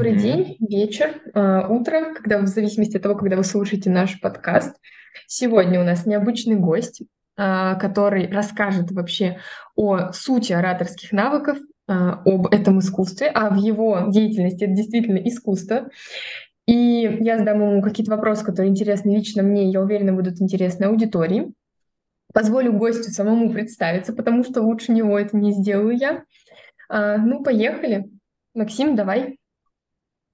Добрый mm-hmm. день, вечер, э, утро, когда в зависимости от того, когда вы слушаете наш подкаст. Сегодня у нас необычный гость, э, который расскажет вообще о сути ораторских навыков, э, об этом искусстве, а в его деятельности это действительно искусство. И я задам ему какие-то вопросы, которые интересны лично мне, я уверена, будут интересны аудитории. Позволю гостю самому представиться, потому что лучше него это не сделаю я. А, ну, поехали. Максим, давай.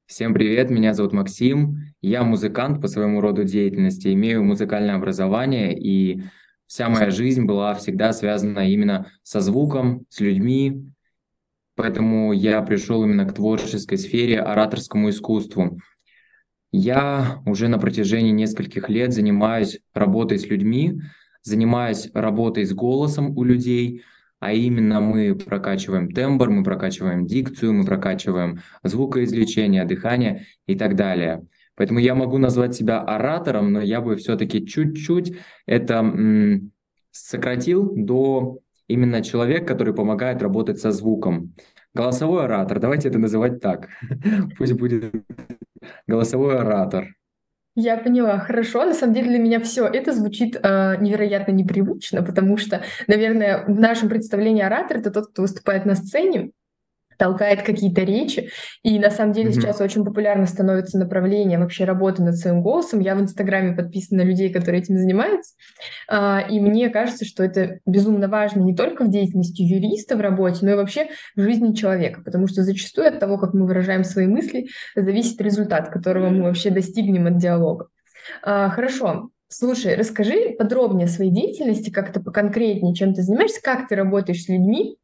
Всем привет, меня зовут Максим. Я музыкант по своему роду деятельности, имею музыкальное образование, и вся моя жизнь была всегда связана именно со звуком, с людьми. Поэтому я пришел именно к творческой сфере, ораторскому искусству. Я уже на протяжении нескольких лет занимаюсь работой с людьми, занимаюсь работой с голосом у людей – а именно мы прокачиваем тембр, мы прокачиваем дикцию, мы прокачиваем звукоизвлечение, дыхание и так далее. Поэтому я могу назвать себя оратором, но я бы все-таки чуть-чуть это сократил до именно человека, который помогает работать со звуком. Голосовой оратор, давайте это называть так. Пусть будет голосовой оратор. Я поняла, хорошо. На самом деле для меня все это звучит э, невероятно непривычно, потому что, наверное, в нашем представлении оратор это тот, кто выступает на сцене, толкает какие-то речи. И на самом деле mm-hmm. сейчас очень популярно становится направление вообще работы над своим голосом. Я в Инстаграме подписана на людей, которые этим занимаются. А, и мне кажется, что это безумно важно не только в деятельности юриста в работе, но и вообще в жизни человека. Потому что зачастую от того, как мы выражаем свои мысли, зависит результат, которого мы вообще достигнем от диалога. А, хорошо. Слушай, расскажи подробнее о своей деятельности, как-то поконкретнее, чем ты занимаешься, как ты работаешь с людьми,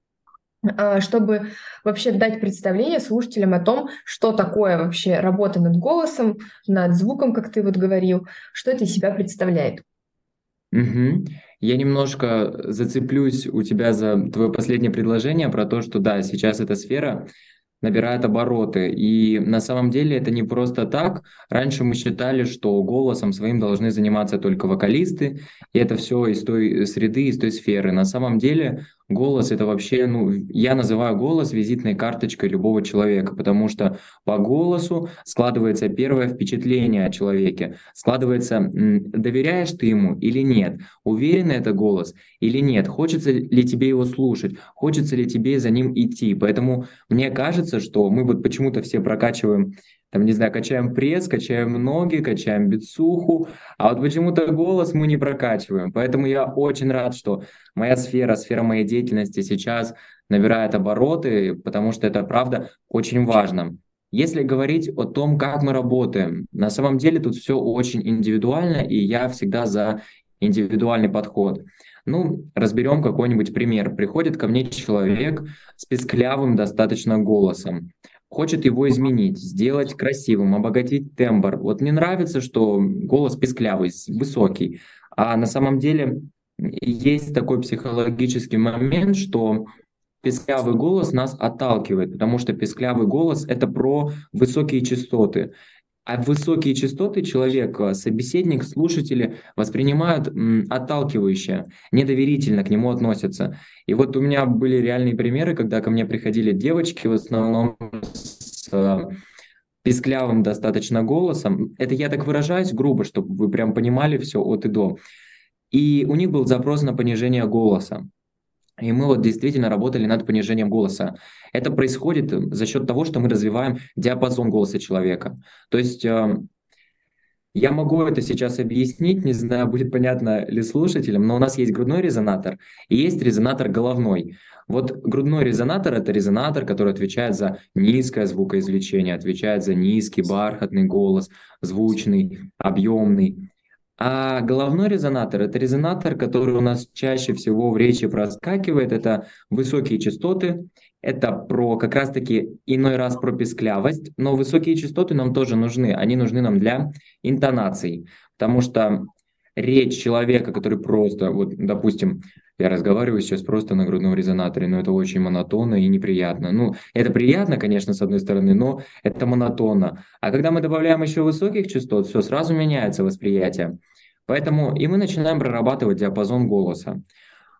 чтобы вообще дать представление слушателям о том, что такое вообще работа над голосом, над звуком, как ты вот говорил, что это из себя представляет. Угу. Я немножко зацеплюсь у тебя за твое последнее предложение про то, что да, сейчас эта сфера набирает обороты. И на самом деле это не просто так. Раньше мы считали, что голосом своим должны заниматься только вокалисты, и это все из той среды, из той сферы. На самом деле Голос это вообще, ну, я называю голос визитной карточкой любого человека, потому что по голосу складывается первое впечатление о человеке, складывается, доверяешь ты ему или нет, уверен это голос или нет, хочется ли тебе его слушать, хочется ли тебе за ним идти. Поэтому мне кажется, что мы вот почему-то все прокачиваем там, не знаю, качаем пресс, качаем ноги, качаем бицуху, а вот почему-то голос мы не прокачиваем. Поэтому я очень рад, что моя сфера, сфера моей деятельности сейчас набирает обороты, потому что это, правда, очень важно. Если говорить о том, как мы работаем, на самом деле тут все очень индивидуально, и я всегда за индивидуальный подход. Ну, разберем какой-нибудь пример. Приходит ко мне человек с песклявым достаточно голосом хочет его изменить, сделать красивым, обогатить тембр. Вот мне нравится, что голос песклявый, высокий, а на самом деле есть такой психологический момент, что песклявый голос нас отталкивает, потому что песклявый голос — это про высокие частоты. А высокие частоты человека, собеседник, слушатели воспринимают м, отталкивающе, недоверительно к нему относятся. И вот у меня были реальные примеры, когда ко мне приходили девочки в основном с э, писклявым достаточно голосом. Это я так выражаюсь грубо, чтобы вы прям понимали все от и до. И у них был запрос на понижение голоса. И мы вот действительно работали над понижением голоса. Это происходит за счет того, что мы развиваем диапазон голоса человека. То есть э, я могу это сейчас объяснить, не знаю, будет понятно ли слушателям, но у нас есть грудной резонатор и есть резонатор головной. Вот грудной резонатор – это резонатор, который отвечает за низкое звукоизвлечение, отвечает за низкий бархатный голос, звучный, объемный. А головной резонатор – это резонатор, который у нас чаще всего в речи проскакивает. Это высокие частоты, это про как раз-таки иной раз про песклявость, но высокие частоты нам тоже нужны. Они нужны нам для интонаций, потому что речь человека, который просто, вот, допустим, я разговариваю сейчас просто на грудном резонаторе, но это очень монотонно и неприятно. Ну, это приятно, конечно, с одной стороны, но это монотонно. А когда мы добавляем еще высоких частот, все, сразу меняется восприятие. Поэтому и мы начинаем прорабатывать диапазон голоса.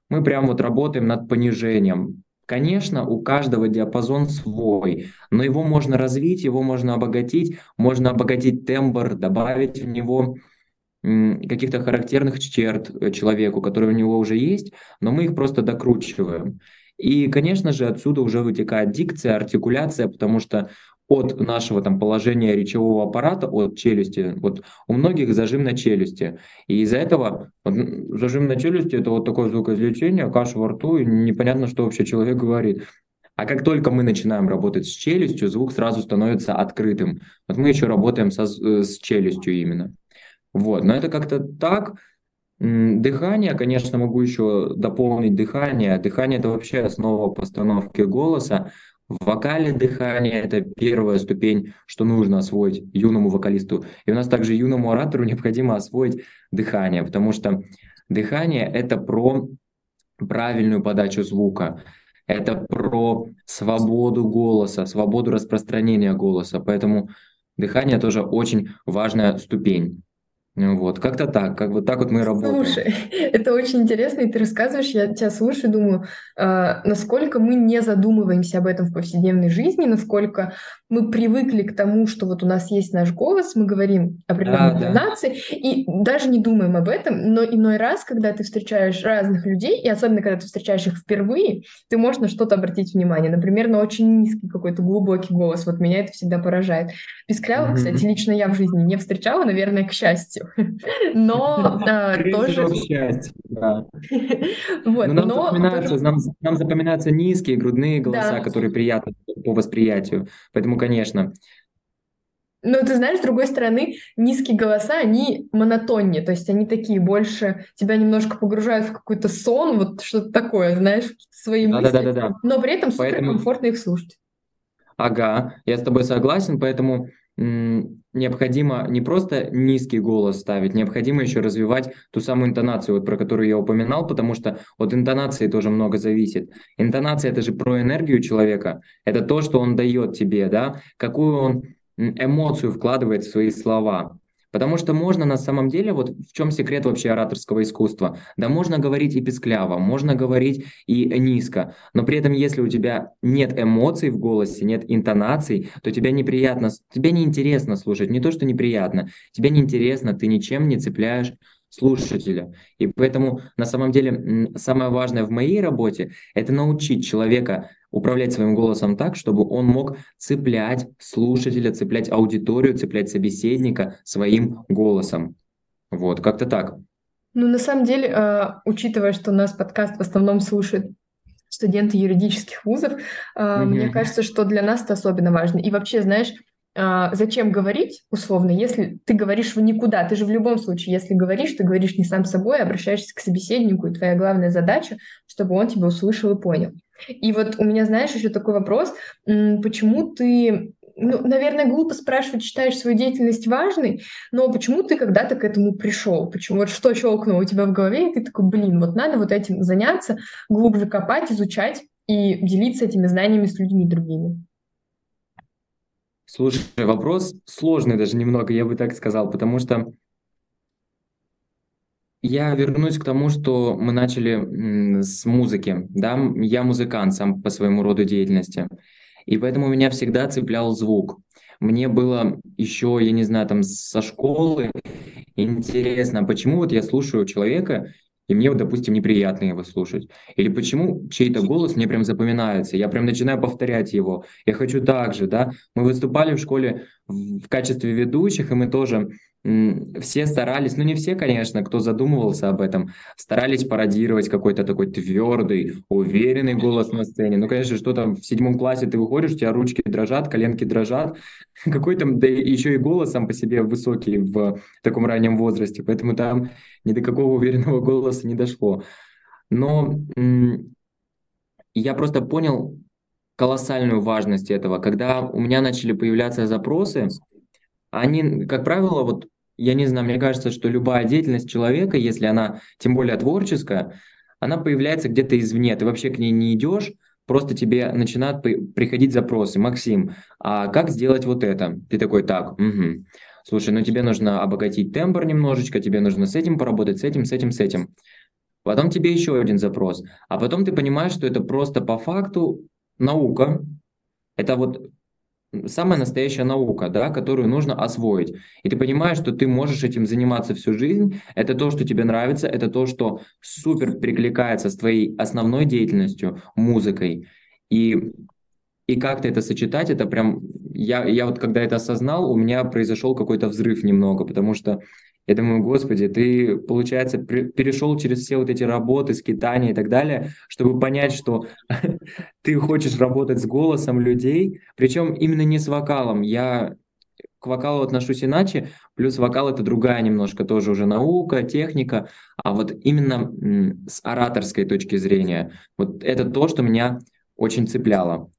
Мы прям вот работаем над понижением. Конечно, у каждого диапазон свой, но его можно развить, его можно обогатить, можно обогатить тембр, добавить в него каких-то характерных черт э, человеку, которые у него уже есть, но мы их просто докручиваем. И, конечно же, отсюда уже вытекает дикция, артикуляция, потому что от нашего там положения речевого аппарата, от челюсти, вот у многих зажим на челюсти. И из-за этого вот, зажим на челюсти это вот такое звукоизвлечение, каша во рту, и непонятно, что вообще человек говорит. А как только мы начинаем работать с челюстью, звук сразу становится открытым. Вот мы еще работаем со, э, с челюстью именно. Вот, но это как-то так. Дыхание, конечно, могу еще дополнить дыхание. Дыхание – это вообще основа постановки голоса. В вокале дыхание – это первая ступень, что нужно освоить юному вокалисту. И у нас также юному оратору необходимо освоить дыхание, потому что дыхание – это про правильную подачу звука, это про свободу голоса, свободу распространения голоса. Поэтому дыхание тоже очень важная ступень. Вот, как-то так, как вот так вот мы работаем. Слушай, это очень интересно, и ты рассказываешь, я тебя слушаю, думаю, э, насколько мы не задумываемся об этом в повседневной жизни, насколько мы привыкли к тому, что вот у нас есть наш голос, мы говорим определенные да, интонации, да. и даже не думаем об этом, но иной раз, когда ты встречаешь разных людей, и особенно когда ты встречаешь их впервые, ты можешь на что-то обратить внимание, например, на очень низкий какой-то глубокий голос, вот меня это всегда поражает. Писклявых, mm-hmm. кстати, лично я в жизни не встречала, наверное, к счастью, но тоже... Вот, но нам, но запоминаются, тоже... нам, запоминаются низкие грудные голоса, которые приятны по восприятию. Поэтому, конечно. Но ты знаешь, с другой стороны, низкие голоса, они монотоннее, то есть они такие больше, тебя немножко погружают в какой-то сон, вот что-то такое, знаешь, свои да, мысли, да, да, да, да. но при этом супер комфортно их слушать. Ага, я с тобой согласен, поэтому необходимо не просто низкий голос ставить, необходимо еще развивать ту самую интонацию, вот про которую я упоминал, потому что от интонации тоже много зависит. Интонация это же про энергию человека, это то, что он дает тебе, да, какую он эмоцию вкладывает в свои слова. Потому что можно на самом деле, вот в чем секрет вообще ораторского искусства? Да можно говорить и пескляво, можно говорить и низко, но при этом если у тебя нет эмоций в голосе, нет интонаций, то тебя неприятно, тебе неинтересно слушать, не то что неприятно, тебе неинтересно, ты ничем не цепляешь слушателя. И поэтому на самом деле самое важное в моей работе – это научить человека управлять своим голосом так, чтобы он мог цеплять слушателя, цеплять аудиторию, цеплять собеседника своим голосом. Вот, как-то так. Ну, на самом деле, э, учитывая, что у нас подкаст в основном слушают студенты юридических вузов, mm-hmm. мне кажется, что для нас это особенно важно. И вообще, знаешь, зачем говорить, условно, если ты говоришь в никуда, ты же в любом случае, если говоришь, ты говоришь не сам собой, а обращаешься к собеседнику, и твоя главная задача, чтобы он тебя услышал и понял. И вот у меня, знаешь, еще такой вопрос, почему ты ну, наверное, глупо спрашивать, считаешь свою деятельность важной, но почему ты когда-то к этому пришел? Почему вот что щелкнуло у тебя в голове, и ты такой, блин, вот надо вот этим заняться, глубже копать, изучать и делиться этими знаниями с людьми другими? Слушай, вопрос сложный даже немного, я бы так сказал, потому что я вернусь к тому, что мы начали с музыки. Да? Я музыкант сам по своему роду деятельности. И поэтому меня всегда цеплял звук. Мне было еще, я не знаю, там со школы интересно, почему вот я слушаю человека, и мне, допустим, неприятно его слушать. Или почему чей-то голос мне прям запоминается, я прям начинаю повторять его. Я хочу так же, да. Мы выступали в школе в качестве ведущих, и мы тоже все старались, ну не все, конечно, кто задумывался об этом, старались пародировать какой-то такой твердый, уверенный голос на сцене. Ну, конечно, что там в седьмом классе ты выходишь, у тебя ручки дрожат, коленки дрожат, какой там, да еще и голос сам по себе высокий в таком раннем возрасте, поэтому там ни до какого уверенного голоса не дошло. Но я просто понял колоссальную важность этого, когда у меня начали появляться запросы, они, как правило, вот я не знаю, мне кажется, что любая деятельность человека, если она тем более творческая, она появляется где-то извне, ты вообще к ней не идешь, просто тебе начинают приходить запросы. Максим, а как сделать вот это? Ты такой, так, угу. слушай, ну тебе нужно обогатить тембр немножечко, тебе нужно с этим поработать, с этим, с этим, с этим. потом тебе еще один запрос, а потом ты понимаешь, что это просто по факту наука, это вот самая настоящая наука, да, которую нужно освоить. И ты понимаешь, что ты можешь этим заниматься всю жизнь, это то, что тебе нравится, это то, что супер прикликается с твоей основной деятельностью, музыкой. И, и как-то это сочетать, это прям... Я, я вот когда это осознал, у меня произошел какой-то взрыв немного, потому что я думаю, господи, ты, получается, перешел через все вот эти работы, скитания и так далее, чтобы понять, что ты хочешь работать с голосом людей, причем именно не с вокалом. Я к вокалу отношусь иначе, плюс вокал это другая немножко тоже уже наука, техника, а вот именно с ораторской точки зрения, вот это то, что меня очень цепляло.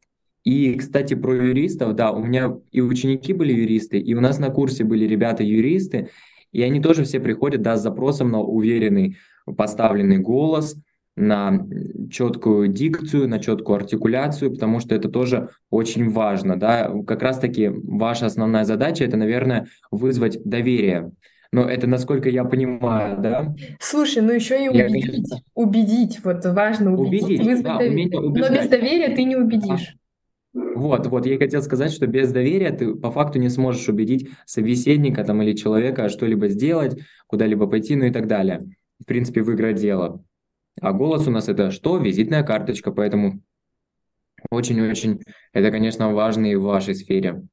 И, кстати, про юристов, да, у меня и ученики были юристы, и у нас на курсе были ребята-юристы, и они тоже все приходят да, с запросом на уверенный поставленный голос, на четкую дикцию, на четкую артикуляцию, потому что это тоже очень важно. Да? Как раз-таки ваша основная задача – это, наверное, вызвать доверие. Но это, насколько я понимаю, да? Слушай, ну еще и убедить. Я, конечно... Убедить, вот важно убедить, убедить вызвать да, доверие. Но без доверия ты не убедишь. Вот, вот, я хотел сказать, что без доверия ты по факту не сможешь убедить собеседника там или человека что-либо сделать, куда-либо пойти, ну и так далее. В принципе, выиграть дело. А голос у нас это что? Визитная карточка, поэтому очень-очень это, конечно, важно и в вашей сфере.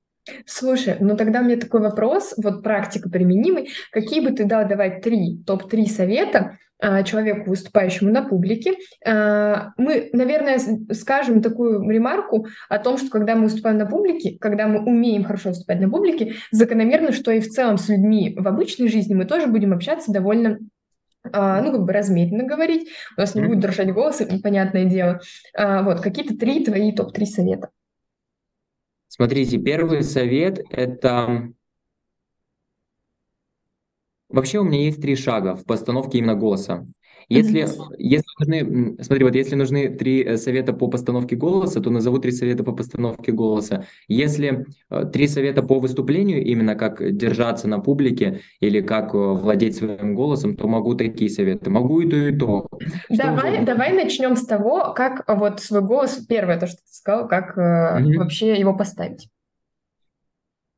Слушай, ну тогда меня такой вопрос, вот практика применимый. Какие бы ты дал давать три, топ-3 совета а, человеку, выступающему на публике? А, мы, наверное, скажем такую ремарку о том, что когда мы выступаем на публике, когда мы умеем хорошо выступать на публике, закономерно, что и в целом с людьми в обычной жизни мы тоже будем общаться довольно а, ну, как бы размеренно говорить, у нас не будет дрожать голос, понятное дело. Вот, какие-то три твои топ-3 совета. Смотрите, первый совет – это… Вообще у меня есть три шага в постановке именно голоса. Если, если нужны, смотри, вот если нужны три э, совета по постановке голоса, то назову три совета по постановке голоса. Если э, три совета по выступлению, именно как держаться на публике или как э, владеть своим голосом, то могу такие советы. Могу и то, и то. Давай, давай начнем с того, как вот свой голос, первое то, что ты сказал, как mm-hmm. вообще его поставить.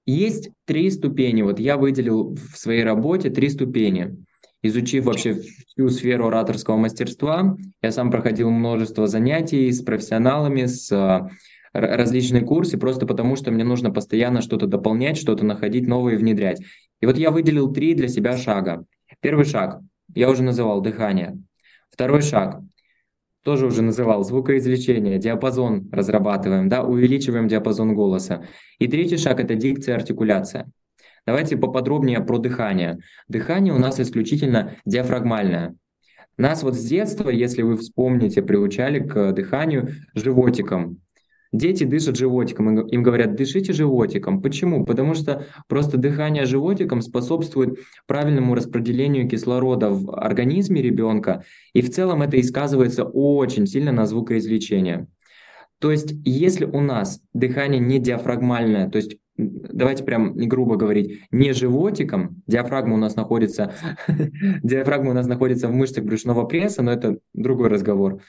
Есть три ступени. Вот я выделил в своей работе три ступени изучив вообще всю сферу ораторского мастерства, я сам проходил множество занятий с профессионалами, с а, различные курсы, просто потому что мне нужно постоянно что-то дополнять, что-то находить новое и внедрять. И вот я выделил три для себя шага. Первый шаг, я уже называл дыхание. Второй шаг, тоже уже называл звукоизвлечение, диапазон разрабатываем, да, увеличиваем диапазон голоса. И третий шаг – это дикция, артикуляция. Давайте поподробнее про дыхание. Дыхание у нас исключительно диафрагмальное. Нас вот с детства, если вы вспомните, приучали к дыханию животиком. Дети дышат животиком, им говорят, дышите животиком. Почему? Потому что просто дыхание животиком способствует правильному распределению кислорода в организме ребенка, и в целом это и сказывается очень сильно на звукоизвлечении. То есть, если у нас дыхание не диафрагмальное, то есть давайте прям грубо говорить, не животиком, диафрагма у нас находится, диафрагма у нас находится в мышцах брюшного пресса, но это другой разговор.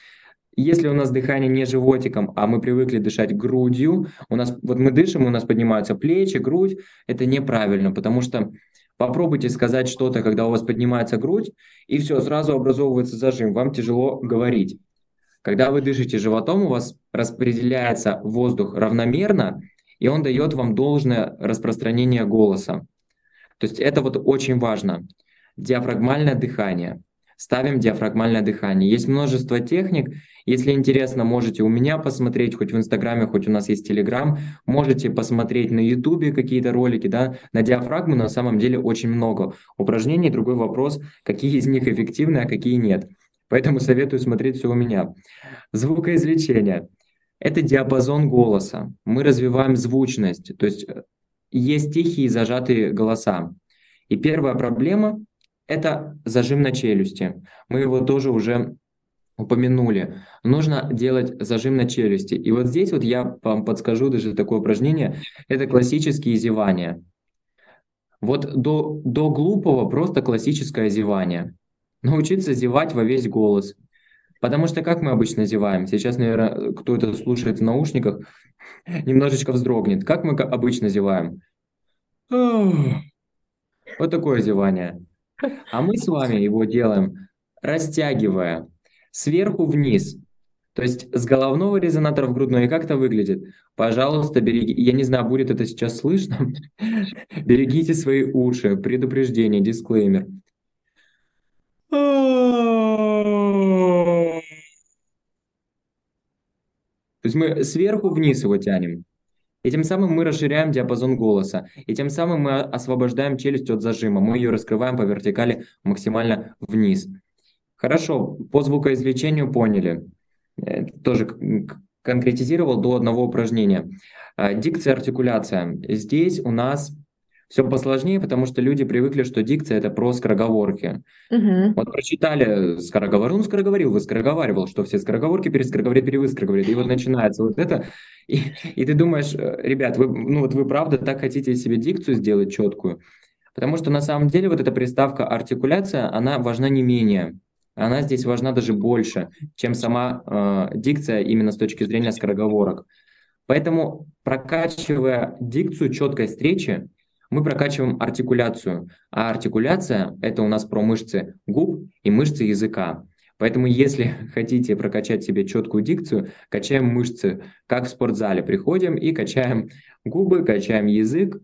Если у нас дыхание не животиком, а мы привыкли дышать грудью, у нас вот мы дышим, у нас поднимаются плечи, грудь, это неправильно, потому что попробуйте сказать что-то, когда у вас поднимается грудь, и все, сразу образовывается зажим, вам тяжело говорить. Когда вы дышите животом, у вас распределяется воздух равномерно, и он дает вам должное распространение голоса. То есть это вот очень важно. Диафрагмальное дыхание. Ставим диафрагмальное дыхание. Есть множество техник. Если интересно, можете у меня посмотреть, хоть в Инстаграме, хоть у нас есть Телеграм. Можете посмотреть на Ютубе какие-то ролики. Да? На диафрагму на самом деле очень много упражнений. Другой вопрос, какие из них эффективны, а какие нет. Поэтому советую смотреть все у меня. Звукоизвлечение это диапазон голоса. Мы развиваем звучность, то есть э, есть тихие зажатые голоса. И первая проблема – это зажим на челюсти. Мы его тоже уже упомянули. Нужно делать зажим на челюсти. И вот здесь вот я вам подскажу даже такое упражнение. Это классические зевания. Вот до, до глупого просто классическое зевание. научиться зевать во весь голос. Потому что как мы обычно зеваем? Сейчас, наверное, кто это слушает в наушниках, немножечко вздрогнет. Как мы обычно зеваем? Вот такое зевание. А мы с вами его делаем, растягивая сверху вниз. То есть с головного резонатора в грудной. И как это выглядит? Пожалуйста, береги. Я не знаю, будет это сейчас слышно. Берегите свои уши. Предупреждение, дисклеймер. То есть мы сверху вниз его тянем. И тем самым мы расширяем диапазон голоса. И тем самым мы освобождаем челюсть от зажима. Мы ее раскрываем по вертикали максимально вниз. Хорошо, по звукоизвлечению поняли. Э, тоже конкретизировал до одного упражнения. А, дикция, артикуляция. Здесь у нас все посложнее, потому что люди привыкли, что дикция это про скороговорки. Угу. Вот прочитали скороговорку, ну скороговорил, вы скороговаривал, что все скороговорки перескороговорит, перевыскороговорит. И вот начинается вот это. И, и ты думаешь, э, ребят, вы, ну вот вы правда так хотите себе дикцию сделать четкую? Потому что на самом деле вот эта приставка артикуляция, она важна не менее. Она здесь важна даже больше, чем сама э, дикция именно с точки зрения скороговорок. Поэтому прокачивая дикцию четкой встречи, мы прокачиваем артикуляцию. А артикуляция – это у нас про мышцы губ и мышцы языка. Поэтому если хотите прокачать себе четкую дикцию, качаем мышцы, как в спортзале. Приходим и качаем губы, качаем язык,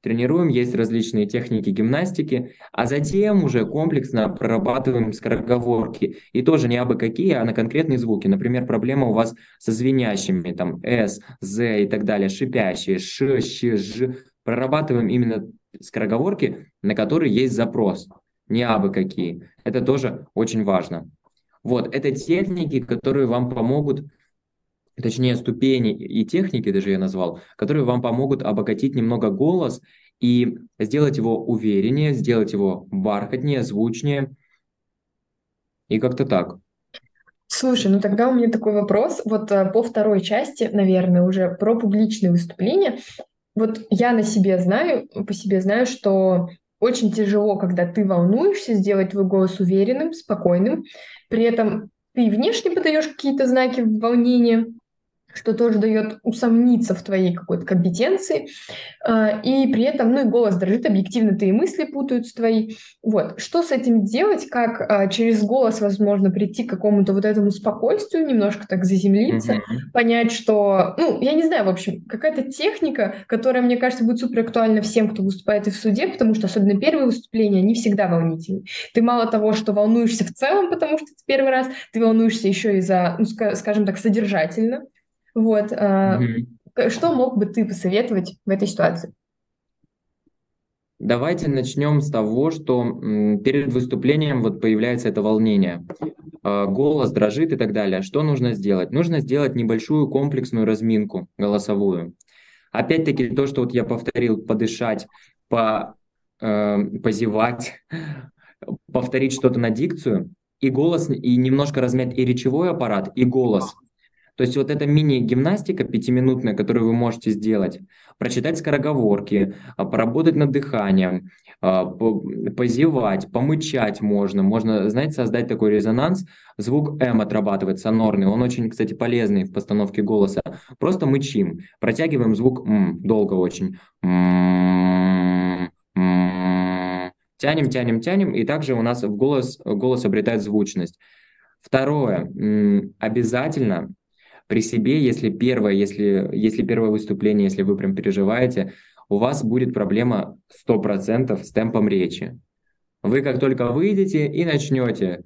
тренируем, есть различные техники гимнастики, а затем уже комплексно прорабатываем скороговорки. И тоже не абы какие, а на конкретные звуки. Например, проблема у вас со звенящими, там, S, Z и так далее, шипящие, Ш, Щ, Ж прорабатываем именно скороговорки, на которые есть запрос, не абы какие. Это тоже очень важно. Вот, это техники, которые вам помогут, точнее, ступени и техники даже я назвал, которые вам помогут обогатить немного голос и сделать его увереннее, сделать его бархатнее, звучнее. И как-то так. Слушай, ну тогда у меня такой вопрос. Вот э, по второй части, наверное, уже про публичные выступления. Вот я на себе знаю, по себе знаю, что очень тяжело, когда ты волнуешься, сделать твой голос уверенным, спокойным. При этом ты внешне подаешь какие-то знаки волнения, что тоже дает усомниться в твоей какой-то компетенции, а, и при этом, ну и голос дрожит, объективно ты и мысли путаются твои. Вот, что с этим делать, как а, через голос, возможно, прийти к какому-то вот этому спокойствию, немножко так заземлиться, mm-hmm. понять, что, ну, я не знаю, в общем, какая-то техника, которая, мне кажется, будет супер актуальна всем, кто выступает и в суде, потому что особенно первые выступления, они всегда волнительны. Ты мало того, что волнуешься в целом, потому что это первый раз, ты волнуешься еще и за, ну, скажем так, содержательно, вот. Mm-hmm. Что мог бы ты посоветовать в этой ситуации? Давайте начнем с того, что перед выступлением вот появляется это волнение. А, голос дрожит и так далее. Что нужно сделать? Нужно сделать небольшую комплексную разминку голосовую. Опять-таки то, что вот я повторил, подышать, по, э, позевать, повторить что-то на дикцию, и голос, и немножко размять и речевой аппарат, и голос. То есть вот эта мини-гимнастика пятиминутная, которую вы можете сделать, прочитать скороговорки, а, поработать над дыханием, а, позевать, помычать можно. Можно, знаете, создать такой резонанс. Звук М отрабатывать, сонорный. Он очень, кстати, полезный в постановке голоса. Просто мычим. Протягиваем звук М, долго очень. Тянем, тянем, тянем, и также у нас в голос, голос обретает звучность. Второе. Обязательно при себе, если первое, если, если первое выступление, если вы прям переживаете, у вас будет проблема 100% с темпом речи. Вы как только выйдете и начнете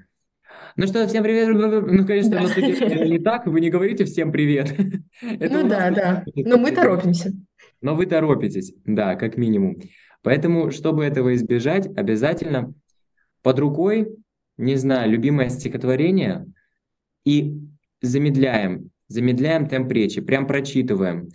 ну что, всем привет. Ну, конечно, да. на не так, вы не говорите всем привет. Это ну да, да. Но мы торопимся. Но вы торопитесь, да, как минимум. Поэтому, чтобы этого избежать, обязательно под рукой, не знаю, любимое стихотворение и замедляем Замедляем темп речи, прям прочитываем.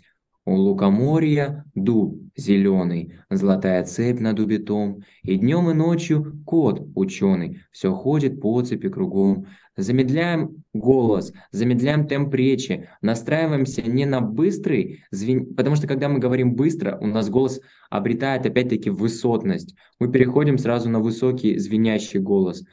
У лукоморья дуб зеленый, золотая цепь над убитом, и днем и ночью кот ученый, все ходит по цепи кругом. Замедляем голос, замедляем темп речи, настраиваемся не на быстрый, звен... потому что когда мы говорим быстро, у нас голос обретает опять-таки высотность. Мы переходим сразу на высокий звенящий голос.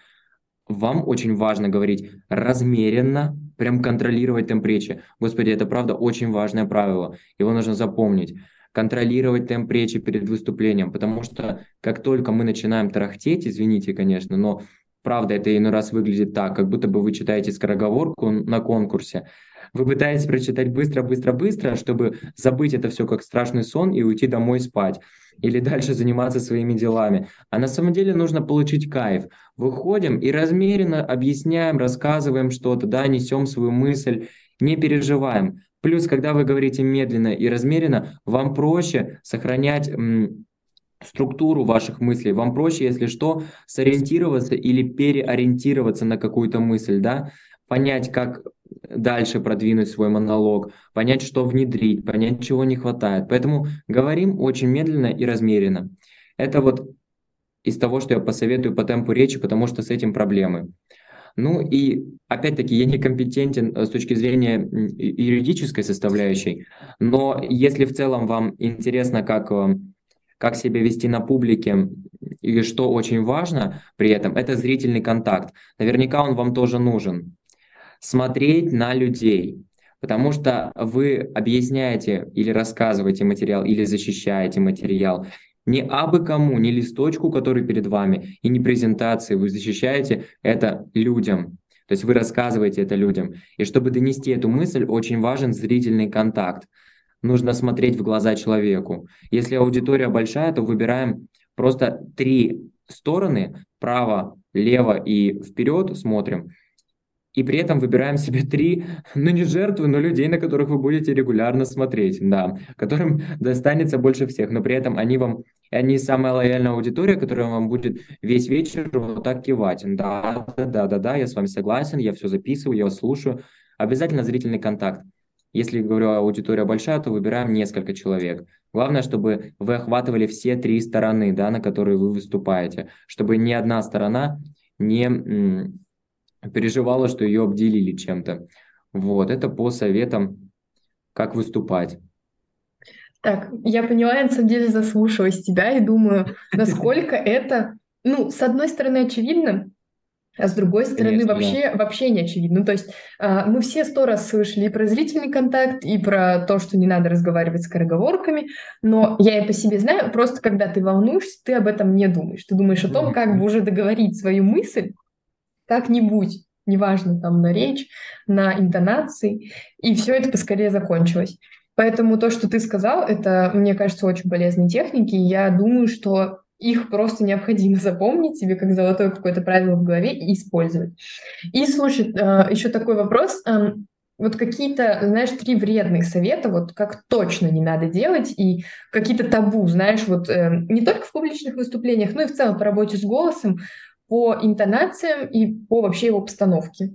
вам очень важно говорить размеренно, прям контролировать темп речи. Господи, это правда очень важное правило, его нужно запомнить. Контролировать темп речи перед выступлением, потому что как только мы начинаем тарахтеть, извините, конечно, но правда это иной раз выглядит так, как будто бы вы читаете скороговорку на конкурсе, вы пытаетесь прочитать быстро, быстро, быстро, чтобы забыть это все как страшный сон и уйти домой спать или дальше заниматься своими делами. А на самом деле нужно получить кайф. Выходим и размеренно объясняем, рассказываем что-то, да, несем свою мысль, не переживаем. Плюс, когда вы говорите медленно и размеренно, вам проще сохранять м, структуру ваших мыслей. Вам проще, если что, сориентироваться или переориентироваться на какую-то мысль, да, понять, как дальше продвинуть свой монолог, понять, что внедрить, понять, чего не хватает. Поэтому говорим очень медленно и размеренно. Это вот из того, что я посоветую по темпу речи, потому что с этим проблемы. Ну и опять-таки я не компетентен э, с точки зрения юридической составляющей, но если в целом вам интересно, как, э, как себя вести на публике и что очень важно при этом, это зрительный контакт. Наверняка он вам тоже нужен смотреть на людей, потому что вы объясняете или рассказываете материал, или защищаете материал не абы кому, не листочку, который перед вами, и не презентации, вы защищаете это людям. То есть вы рассказываете это людям. И чтобы донести эту мысль, очень важен зрительный контакт. Нужно смотреть в глаза человеку. Если аудитория большая, то выбираем просто три стороны, право, лево и вперед смотрим, и при этом выбираем себе три, ну не жертвы, но людей, на которых вы будете регулярно смотреть, да, которым достанется больше всех, но при этом они вам, они самая лояльная аудитория, которая вам будет весь вечер вот так кивать. Да, да, да, да, я с вами согласен, я все записываю, я вас слушаю. Обязательно зрительный контакт. Если, говорю, аудитория большая, то выбираем несколько человек. Главное, чтобы вы охватывали все три стороны, да, на которые вы выступаете, чтобы ни одна сторона не переживала, что ее обделили чем-то. Вот, это по советам, как выступать. Так, я поняла, я на самом деле заслушалась тебя и думаю, насколько это, ну, с одной стороны, очевидно, а с другой стороны, Конечно, вообще, да. вообще не очевидно. Ну, то есть э, мы все сто раз слышали и про зрительный контакт, и про то, что не надо разговаривать скороговорками, но я и по себе знаю, просто когда ты волнуешься, ты об этом не думаешь. Ты думаешь о том, как бы уже договорить свою мысль, как-нибудь, неважно, там, на речь, на интонации, и все это поскорее закончилось. Поэтому то, что ты сказал, это, мне кажется, очень полезные техники. Я думаю, что их просто необходимо запомнить себе как золотое какое-то правило в голове и использовать. И слушай, э, еще такой вопрос. Эм, вот какие-то, знаешь, три вредных совета, вот как точно не надо делать, и какие-то табу, знаешь, вот э, не только в публичных выступлениях, но и в целом по работе с голосом, по интонациям и по вообще его постановке.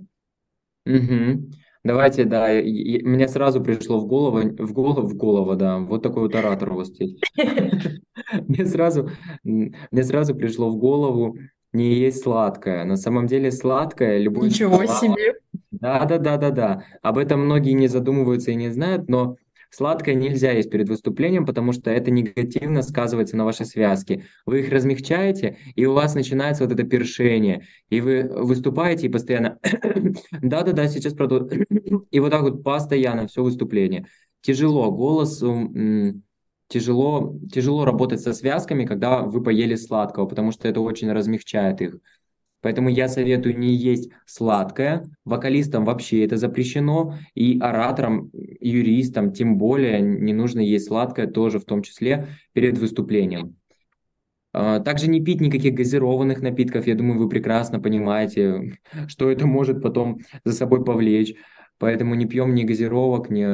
Угу. Давайте, да, и, и, мне сразу пришло в голову, в голову, в голову, да, вот такой вот оратор у вас здесь. Мне сразу, мне сразу пришло в голову не есть сладкое. На самом деле сладкое, любой Ничего себе! Да, да, да, да, да. Об этом многие не задумываются и не знают, но Сладкое нельзя есть перед выступлением, потому что это негативно сказывается на вашей связке. Вы их размягчаете, и у вас начинается вот это першение. И вы выступаете и постоянно да-да-да, сейчас продолжу. И вот так вот постоянно все выступление. Тяжело, голос тяжело, тяжело работать со связками, когда вы поели сладкого, потому что это очень размягчает их. Поэтому я советую не есть сладкое. Вокалистам вообще это запрещено. И ораторам, юристам тем более не нужно есть сладкое тоже в том числе перед выступлением. А, также не пить никаких газированных напитков. Я думаю, вы прекрасно понимаете, что это может потом за собой повлечь. Поэтому не пьем ни газировок, ни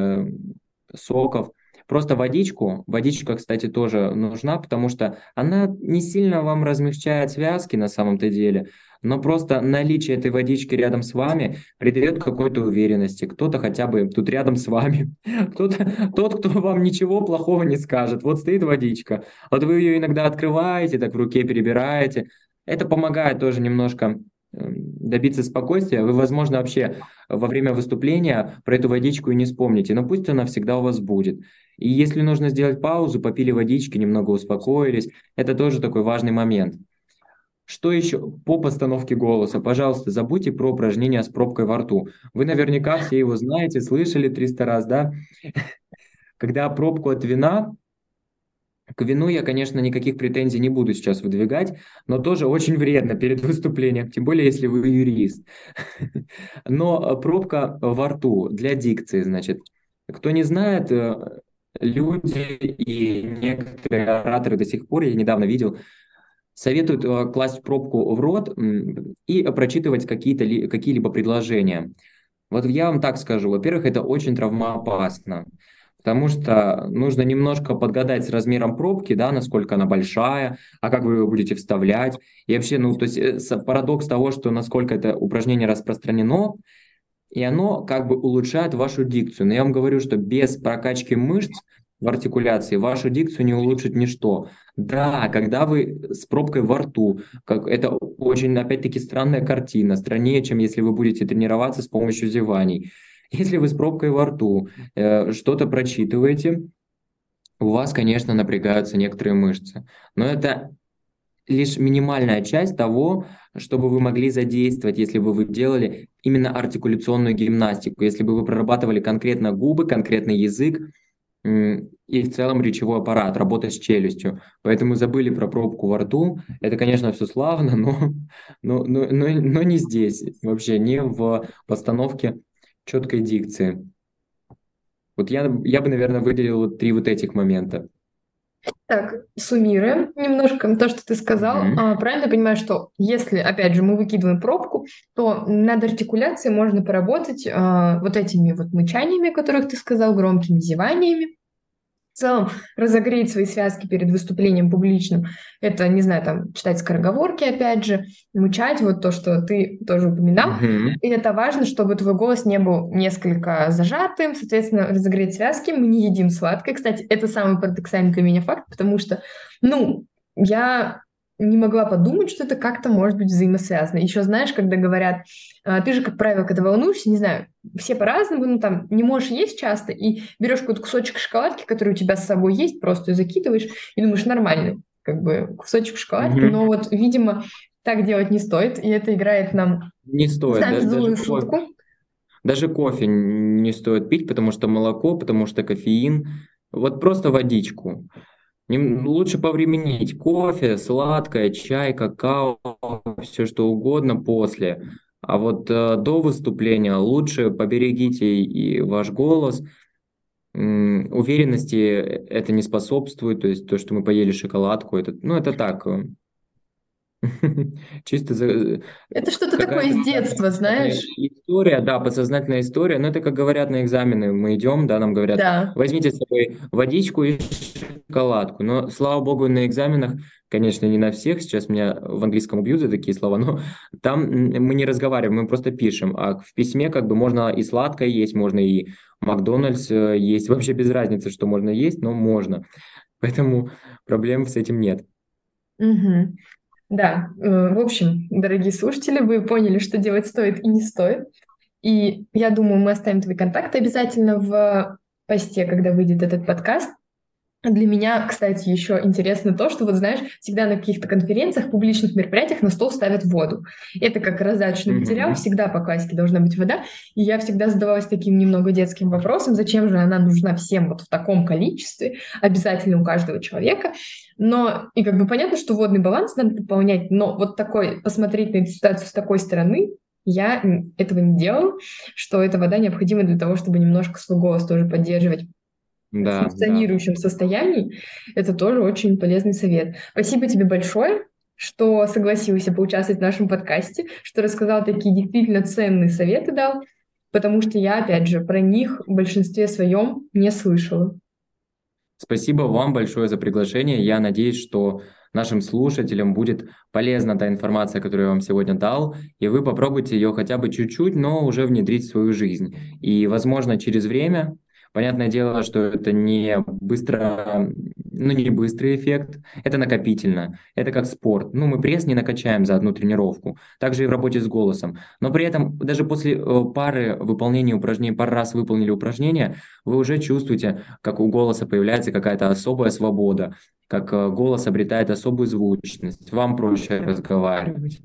соков. Просто водичку, водичка, кстати, тоже нужна, потому что она не сильно вам размягчает связки на самом-то деле, но просто наличие этой водички рядом с вами придает какой-то уверенности. Кто-то хотя бы тут рядом с вами, кто-то, тот, кто вам ничего плохого не скажет. Вот стоит водичка, вот вы ее иногда открываете, так в руке перебираете. Это помогает тоже немножко эм, добиться спокойствия, вы, возможно, вообще во время выступления про эту водичку и не вспомните, но пусть она всегда у вас будет. И если нужно сделать паузу, попили водички, немного успокоились, это тоже такой важный момент. Что еще по постановке голоса? Пожалуйста, забудьте про упражнение с пробкой во рту. Вы наверняка все его знаете, слышали 300 раз, да? Когда пробку от вина, к вину я, конечно, никаких претензий не буду сейчас выдвигать, но тоже очень вредно перед выступлением, тем более, если вы юрист. Но пробка во рту для дикции, значит. Кто не знает, э, люди и некоторые ораторы до сих пор, я недавно видел, советуют э, класть пробку в рот и прочитывать какие-то какие-либо предложения. Вот я вам так скажу. Во-первых, это очень травмоопасно, потому что нужно немножко подгадать с размером пробки, да, насколько она большая, а как вы ее будете вставлять. И вообще, ну, то есть э, парадокс того, что насколько это упражнение распространено, и оно как бы улучшает вашу дикцию. Но я вам говорю, что без прокачки мышц в артикуляции вашу дикцию не улучшит ничто. Да, когда вы с пробкой во рту, как это очень, опять-таки, странная картина, страннее, чем если вы будете тренироваться с помощью зеваний. Если вы с пробкой во рту э, что-то прочитываете, у вас, конечно, напрягаются некоторые мышцы. Но это лишь минимальная часть того, чтобы вы могли задействовать, если бы вы делали именно артикуляционную гимнастику, если бы вы прорабатывали конкретно губы, конкретный язык, и в целом речевой аппарат, работа с челюстью. Поэтому забыли про пробку во рту. Это, конечно, все славно, но, но, но, но, но не здесь, вообще не в постановке четкой дикции. Вот я, я бы, наверное, выделил три вот этих момента. Так, суммируем немножко то, что ты сказал. Mm-hmm. А, правильно понимаю, что если, опять же, мы выкидываем пробку, то над артикуляцией можно поработать а, вот этими вот мычаниями, о которых ты сказал, громкими зеваниями, в целом разогреть свои связки перед выступлением публичным. Это, не знаю, там, читать скороговорки, опять же, мучать, вот то, что ты тоже упоминал. Mm-hmm. И это важно, чтобы твой голос не был несколько зажатым, соответственно, разогреть связки. Мы не едим сладкое. Кстати, это самый парадоксальный для меня факт, потому что, ну, я не могла подумать, что это как-то может быть взаимосвязано. Еще знаешь, когда говорят, «А, ты же, как правило, когда волнуешься, не знаю, все по-разному, ну там не можешь есть часто, и берешь какой-то кусочек шоколадки, который у тебя с собой есть, просто закидываешь, и думаешь, нормальный, как бы кусочек шоколадки, mm-hmm. но вот, видимо, так делать не стоит, и это играет нам не стоит, да, даже шутку. Кофе, даже кофе не стоит пить, потому что молоко, потому что кофеин, вот просто водичку. Лучше повременить. Кофе, сладкое, чай, какао, все что угодно после. А вот э, до выступления лучше поберегите и ваш голос. М, уверенности это не способствует. То есть то, что мы поели шоколадку, это, ну, это так. Э, Чисто за... Это что-то такое из детства, знаешь? История, да, подсознательная история. Но это, как говорят на экзамены, мы идем, да, нам говорят, да. возьмите с собой водичку и шоколадку. Но, слава богу, на экзаменах, конечно, не на всех, сейчас меня в английском убьют за такие слова, но там мы не разговариваем, мы просто пишем. А в письме как бы можно и сладкое есть, можно и Макдональдс э, есть. Вообще без разницы, что можно есть, но можно. Поэтому проблем с этим нет. Угу. Да, э, в общем, дорогие слушатели, вы поняли, что делать стоит и не стоит. И я думаю, мы оставим твои контакты обязательно в посте, когда выйдет этот подкаст. Для меня, кстати, еще интересно то, что, вот знаешь, всегда на каких-то конференциях, публичных мероприятиях на стол ставят воду. Это как раздаточный mm-hmm. материал, всегда по классике должна быть вода. И я всегда задавалась таким немного детским вопросом, зачем же она нужна всем вот в таком количестве, обязательно у каждого человека. Но, и как бы понятно, что водный баланс надо пополнять, но вот такой, посмотреть на эту ситуацию с такой стороны, я этого не делала, что эта вода необходима для того, чтобы немножко свой голос тоже поддерживать да, функционирующем да. состоянии, это тоже очень полезный совет. Спасибо тебе большое, что согласился поучаствовать в нашем подкасте, что рассказал такие действительно ценные советы дал, потому что я, опять же, про них в большинстве своем не слышала. Спасибо вам большое за приглашение. Я надеюсь, что нашим слушателям будет полезна та информация, которую я вам сегодня дал, и вы попробуйте ее хотя бы чуть-чуть, но уже внедрить в свою жизнь. И, возможно, через время Понятное дело, что это не быстро ну, не быстрый эффект, это накопительно, это как спорт. Ну, мы пресс не накачаем за одну тренировку, также и в работе с голосом. Но при этом даже после э, пары выполнения упражнений, пару раз выполнили упражнения, вы уже чувствуете, как у голоса появляется какая-то особая свобода, как э, голос обретает особую звучность, вам проще разговаривать.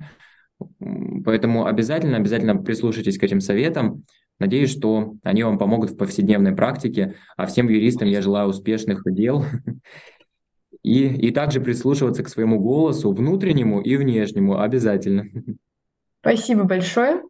Поэтому обязательно, обязательно прислушайтесь к этим советам. Надеюсь, что они вам помогут в повседневной практике. А всем юристам я желаю успешных дел. И, и также прислушиваться к своему голосу, внутреннему и внешнему, обязательно. Спасибо большое.